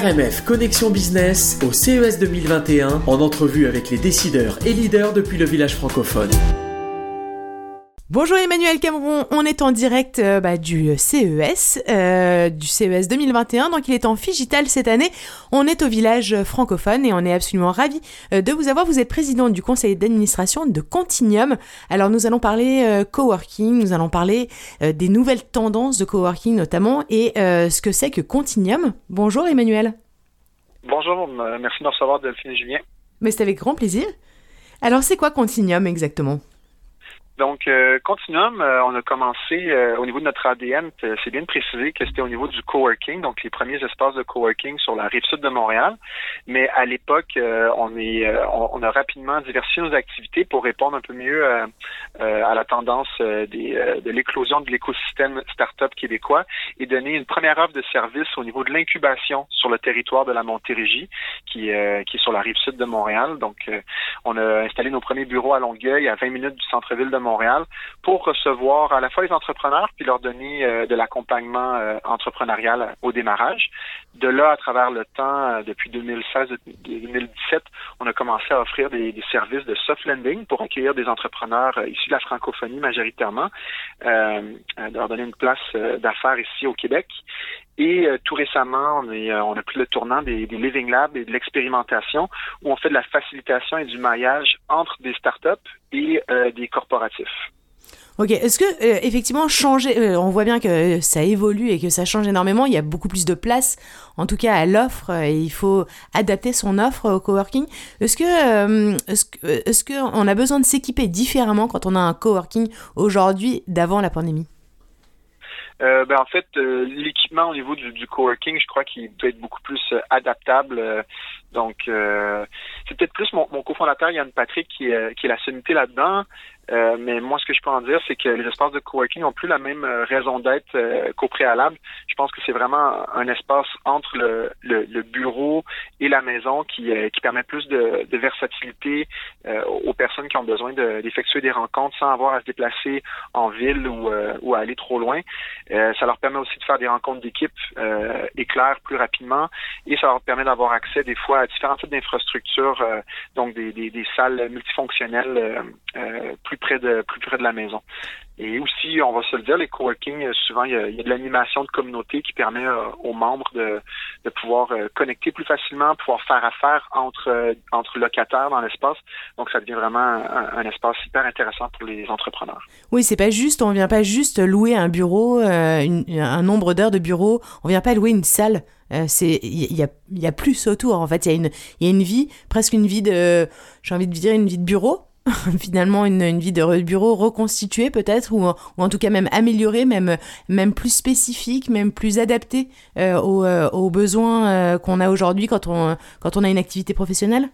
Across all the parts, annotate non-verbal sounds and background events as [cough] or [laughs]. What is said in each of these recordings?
RMF Connexion Business au CES 2021 en entrevue avec les décideurs et leaders depuis le village francophone. Bonjour Emmanuel Cameron, on est en direct euh, bah, du CES, euh, du CES 2021, donc il est en Figital cette année. On est au village francophone et on est absolument ravis euh, de vous avoir. Vous êtes président du conseil d'administration de Continuum. Alors nous allons parler coworking, nous allons parler des nouvelles tendances de coworking notamment et ce que c'est que Continuum. Bonjour Emmanuel. Bonjour, merci de me recevoir Delphine Julien. Mais c'est avec grand plaisir. Alors c'est quoi Continuum exactement? Donc, euh, Continuum, euh, on a commencé euh, au niveau de notre ADN, c'est bien de préciser que c'était au niveau du coworking, donc les premiers espaces de coworking sur la rive sud de Montréal. Mais à l'époque, on a rapidement diversifié nos activités pour répondre un peu mieux à la tendance de l'éclosion de l'écosystème startup québécois et donner une première offre de service au niveau de l'incubation sur le territoire de la Montérégie, qui, qui est sur la rive sud de Montréal. Donc, on a installé nos premiers bureaux à Longueuil, à 20 minutes du centre-ville de Montréal Montréal pour recevoir à la fois les entrepreneurs puis leur donner euh, de l'accompagnement euh, entrepreneurial au démarrage. De là, à travers le temps, euh, depuis 2016-2017, on a commencé à offrir des, services de soft landing pour accueillir des entrepreneurs issus de la francophonie majoritairement, leur donner une place d'affaires ici au Québec. Et tout récemment, on a pris le tournant des, des Living Labs et de l'expérimentation où on fait de la facilitation et du maillage entre des startups et euh, des corporatifs. Ok, est-ce que euh, effectivement changer, euh, on voit bien que ça évolue et que ça change énormément, il y a beaucoup plus de place, en tout cas à l'offre, il faut adapter son offre au coworking. Est-ce que, est-ce que, est-ce que on a besoin de s'équiper différemment quand on a un coworking aujourd'hui d'avant la pandémie? Euh, ben, en fait, l'équipement au niveau du, du, coworking, je crois qu'il doit être beaucoup plus adaptable. donc, c'est peut-être plus mon, cofondateur Yann Patrick qui, qui est la sommité là-dedans. Euh, mais moi, ce que je peux en dire, c'est que les espaces de coworking n'ont plus la même euh, raison d'être euh, qu'au préalable. Je pense que c'est vraiment un espace entre le, le, bureau et la maison qui, qui permet plus de, de versatilité qui ont besoin d'effectuer des rencontres sans avoir à se déplacer en ville ou, ou à aller trop loin. ça leur permet aussi de faire des rencontres d'équipe éclairs plus rapidement et ça leur permet d'avoir accès des fois à différents types d'infrastructures, donc des, des, des, salles multifonctionnelles plus près de plus près de la maison. Et aussi, on va se le dire, les coworking, euh, souvent, il y a, de l'animation de communauté qui permet euh, aux membres de, pouvoir euh, connecter plus facilement, pouvoir faire affaire entre, entre locataires dans l'espace. Donc, ça devient vraiment un, espace hyper intéressant pour les entrepreneurs. Oui, c'est pas juste, on vient pas juste louer un bureau, un nombre d'heures de bureau, on vient pas louer une salle. il y a, plus autour en fait il y a une y a une vie presque une vie de j'ai envie de dire une vie de bureau [laughs] finalement une, une, vie de bureau reconstituée peut-être ou, ou, en tout cas même améliorée, même, même plus spécifique, même plus adaptée euh, aux, euh, aux, besoins euh, qu'on a aujourd'hui quand on, quand on a une activité professionnelle?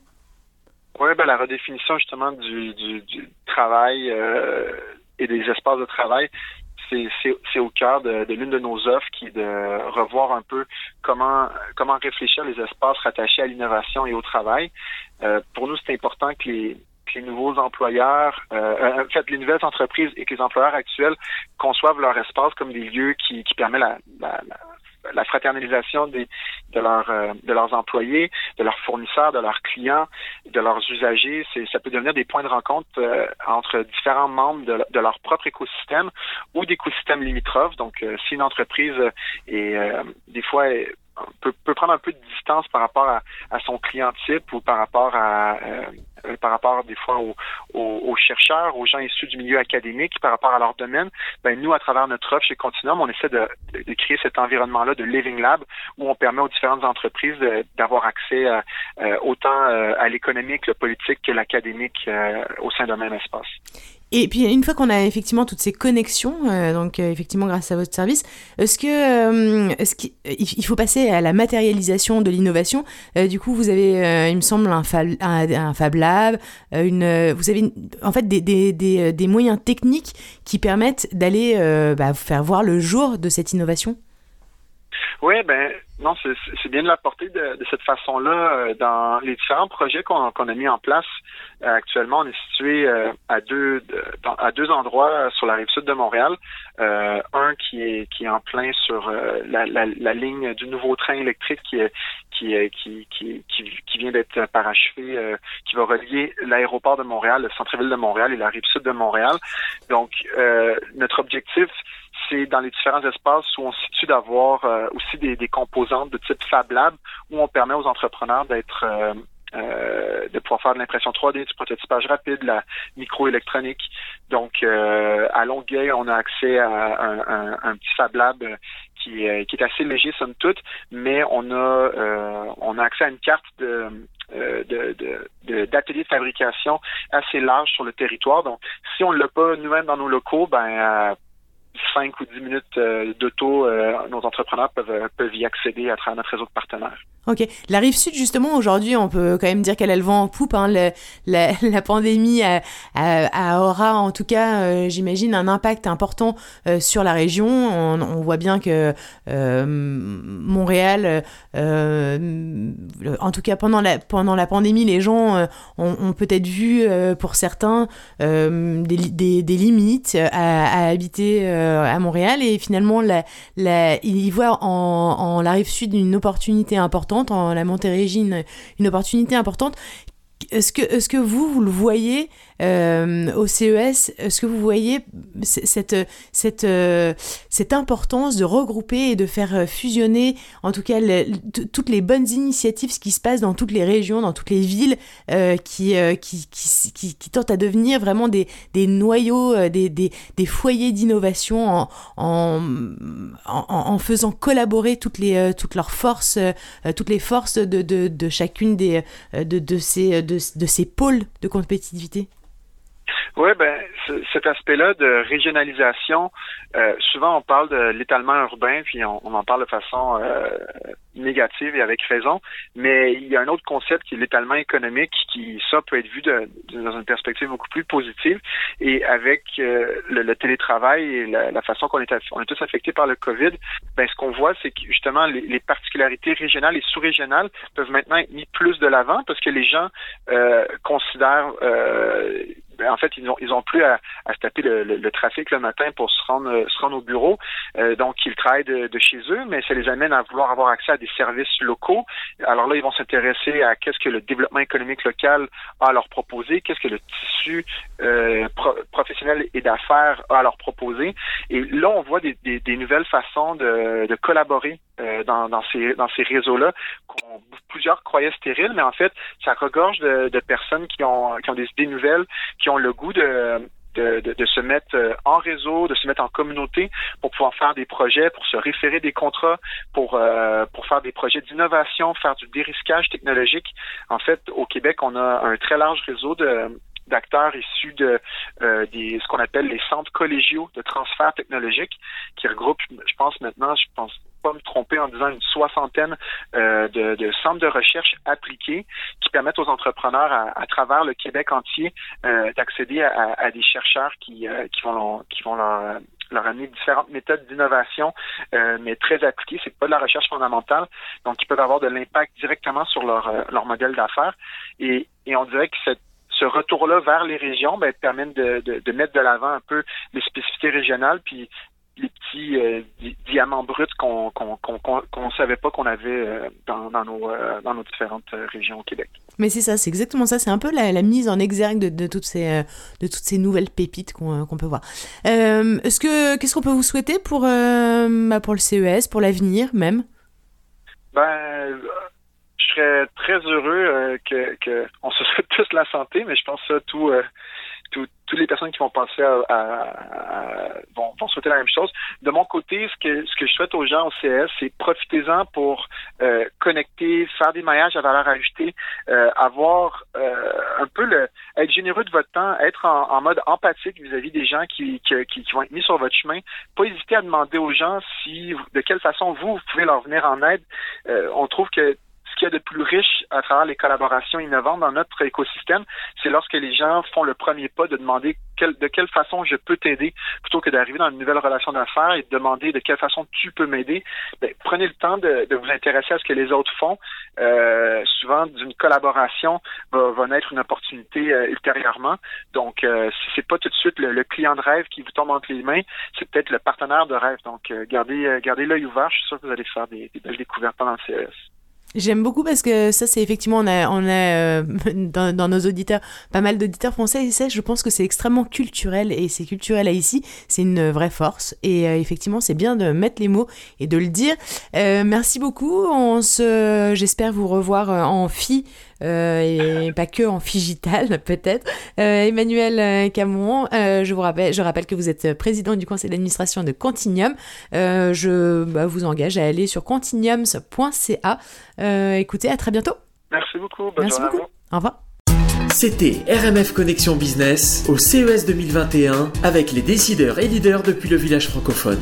Oui, ben, la redéfinition justement du, du, travail et des espaces de travail, c'est au cœur de, de l'une de nos offres qui est de revoir un peu comment comment réfléchir les espaces rattachés à l'innovation et au travail. pour nous, c'est important que les les nouveaux employeurs, euh, en fait, les nouvelles entreprises et que les employeurs actuels conçoivent leur espace comme des lieux qui, qui permettent la, la, la fraternalisation des, de, leurs euh, de leurs employés, de leurs fournisseurs, de leurs clients, de leurs usagers. C'est, ça peut devenir des points de rencontre euh, entre différents membres de, leur propre écosystème ou d'écosystèmes limitrophes. Donc, euh, si une entreprise est des fois peut, peut, prendre un peu de distance par rapport à, à son client type ou par rapport à euh, par rapport des fois aux, chercheurs, aux gens issus du milieu académique, par rapport à leur domaine, ben nous, à travers notre offre chez Continuum, on essaie de, créer cet environnement-là de Living Lab où on permet aux différentes entreprises d'avoir accès euh, autant euh, à l'économique, le politique que l'académique au sein d'un même espace. Et puis une fois qu'on a effectivement toutes ces connexions, euh, donc euh, effectivement grâce à votre service, est-ce que euh, est-ce qu'il faut passer à la matérialisation de l'innovation? Du coup, vous avez, il me semble, un, un, Fab Lab, une, vous avez en fait des, des, moyens techniques qui permettent d'aller bah, faire voir le jour de cette innovation? Oui, ben non, c'est bien de l'apporter de, de, cette façon-là. Euh, dans les différents projets qu'on a mis en place euh, actuellement, on est situé euh, à deux à deux endroits sur la rive sud de Montréal. un qui est qui est en plein sur la, la, ligne du nouveau train électrique qui qui, qui, qui, qui, vient d'être parachevé, qui va relier l'aéroport de Montréal, le centre-ville de Montréal et la rive sud de Montréal. Donc, notre objectif, c'est dans les différents espaces où on se situe d'avoir aussi des, des, composantes de type Fab Lab où on permet aux entrepreneurs d'être euh, euh, de pouvoir faire de l'impression 3D, du prototypage rapide, la microélectronique. Donc, à Longueuil, on a accès à un, petit Fab Lab qui, est, qui est assez léger somme toute, mais on a on a accès à une carte de d'ateliers de, de, fabrication assez large sur le territoire. Donc, si on ne l'a pas nous-mêmes dans nos locaux, ben 5 ou 10 minutes euh, d'auto, euh, nos entrepreneurs peuvent, euh, peuvent y accéder à travers notre réseau de partenaires. Ok. La rive sud, justement, aujourd'hui, on peut quand même dire qu'elle a le vent en poupe. Hein. [laughs] La, pandémie a, aura, en tout cas, euh, j'imagine, un impact important euh, sur la région. On, voit bien que euh, Montréal, en tout cas pendant la, pendant la pandémie, les gens ont, peut-être vu, pour certains, des, des, limites à, habiter à Montréal. Et finalement, ils voient en, en la rive sud une opportunité importante en la Montérégie une, une opportunité importante. Est-ce que, est -ce que vous le voyez euh, au CES, est-ce que vous voyez cette, cette, euh, cette importance de regrouper et de faire euh, fusionner, en tout cas, toutes les bonnes initiatives, ce qui se passe dans toutes les régions, dans toutes les villes, qui, qui, qui, qui, tentent à devenir vraiment des, des noyaux, des, des, des foyers d'innovation en, en, en, faisant collaborer toutes, les, toutes leurs forces, toutes les forces de, de, de chacune des, de, de, ces, de, de ces pôles de compétitivité? Oui, ben cet aspect-là de régionalisation, euh, souvent on parle de l'étalement urbain, puis on, en parle de façon euh, négative et avec raison, mais il y a un autre concept qui est l'étalement économique, qui ça peut être vu de, dans une perspective beaucoup plus positive, et avec euh, le, télétravail et la, façon qu'on est, on est tous affectés par le COVID, ben ce qu'on voit, c'est que justement les, les, particularités régionales et sous-régionales peuvent maintenant être mis plus de l'avant parce que les gens considèrent ben, en fait, ils ont ils ont plus à, à se taper le, le, trafic le matin pour se rendre euh, se rendre au bureau. Euh, donc, ils travaillent de, de, chez eux, mais ça les amène à vouloir avoir accès à des services locaux. Alors là, ils vont s'intéresser à qu'est-ce que le développement économique local a à leur proposer, qu'est-ce que le tissu euh, professionnel et d'affaires a à leur proposer. Et là, on voit des, des, des nouvelles façons de, de collaborer euh, dans, dans, ces, dans ces réseaux-là plusieurs croyaient stériles, mais en fait, ça regorge de, personnes qui ont, qui ont des idées nouvelles, qui ont le goût de, de, se mettre euh, en réseau, de se mettre en communauté pour pouvoir faire des projets, pour se référer des contrats, pour euh, pour faire des projets d'innovation, faire du dérisquage technologique. En fait, au Québec, on a un très large réseau d'acteurs issus de euh, des ce qu'on appelle les centres collégiaux de transfert technologique qui regroupent je pense maintenant je pense pas me tromper en disant une soixantaine euh, de, centres de recherche appliqués qui permettent aux entrepreneurs à, travers le Québec entier euh, d'accéder à, des chercheurs qui, euh, qui vont qui vont leur amener différentes méthodes d'innovation, mais très appliquées. C'est pas de la recherche fondamentale, donc ils peuvent avoir de l'impact directement sur leur, leur modèle d'affaires. Et, et on dirait que ce retour-là vers les régions ben, permet de, de, de mettre de l'avant un peu les spécificités régionales, puis les petits euh, diamants bruts qu'on qu'on qu'on savait pas qu'on avait euh, dans, dans, nos, euh, dans nos différentes régions au Québec. Mais c'est ça, c'est exactement ça. C'est un peu la, la, mise en exergue de, de, toutes ces de toutes ces nouvelles pépites qu'on qu'on peut voir. Est-ce que qu'est-ce qu'on peut vous souhaiter pour bah, pour le CES, pour l'avenir même? Ben je serais très heureux que, que se souhaite tous la santé, mais je pense que tout toutes les personnes qui vont passer à, vont, souhaiter la même chose. De mon côté, ce que je souhaite aux gens au CS, c'est profitez-en pour euh, connecter, faire des maillages à valeur ajoutée, euh, avoir euh, un peu le être généreux de votre temps, être en, mode empathique vis-à-vis des gens qui, qui, qui, vont être mis sur votre chemin. Pas hésiter à demander aux gens si de quelle façon vous, vous pouvez leur venir en aide. on trouve que qu'il y a de plus riche à travers les collaborations innovantes dans notre écosystème, c'est lorsque les gens font le premier pas de demander de quelle façon je peux t'aider plutôt que d'arriver dans une nouvelle relation d'affaires et de demander de quelle façon tu peux m'aider. Ben, prenez le temps de, vous intéresser à ce que les autres font. Euh, souvent, d'une collaboration va, va, naître une opportunité euh, ultérieurement. Donc, euh, si c'est pas tout de suite le, client de rêve qui vous tombe entre les mains, c'est peut-être le partenaire de rêve. Donc, euh, gardez, gardez l'œil ouvert. Je suis sûr que vous allez faire des, des belles découvertes pendant le CES. J'aime beaucoup parce que ça, c'est effectivement, on a, on a euh, [laughs] dans, nos auditeurs pas mal d'auditeurs français. Et ça, je pense que c'est extrêmement culturel et c'est culturel à ici, c'est une vraie force. Et euh, effectivement, c'est bien de mettre les mots et de le dire. Euh, merci beaucoup, on se, j'espère vous revoir en fille et pas que en figital [laughs] peut-être. Emmanuel Camon, je vous rappelle, je rappelle que vous êtes président du conseil d'administration de Continuum. je bah, vous engage à aller sur continuums.ca. Euh, écoutez, à très bientôt. Merci beaucoup. Bonne Merci beaucoup. Au revoir. C'était RMF Connexion Business au CES 2021 avec les décideurs et leaders depuis le village francophone.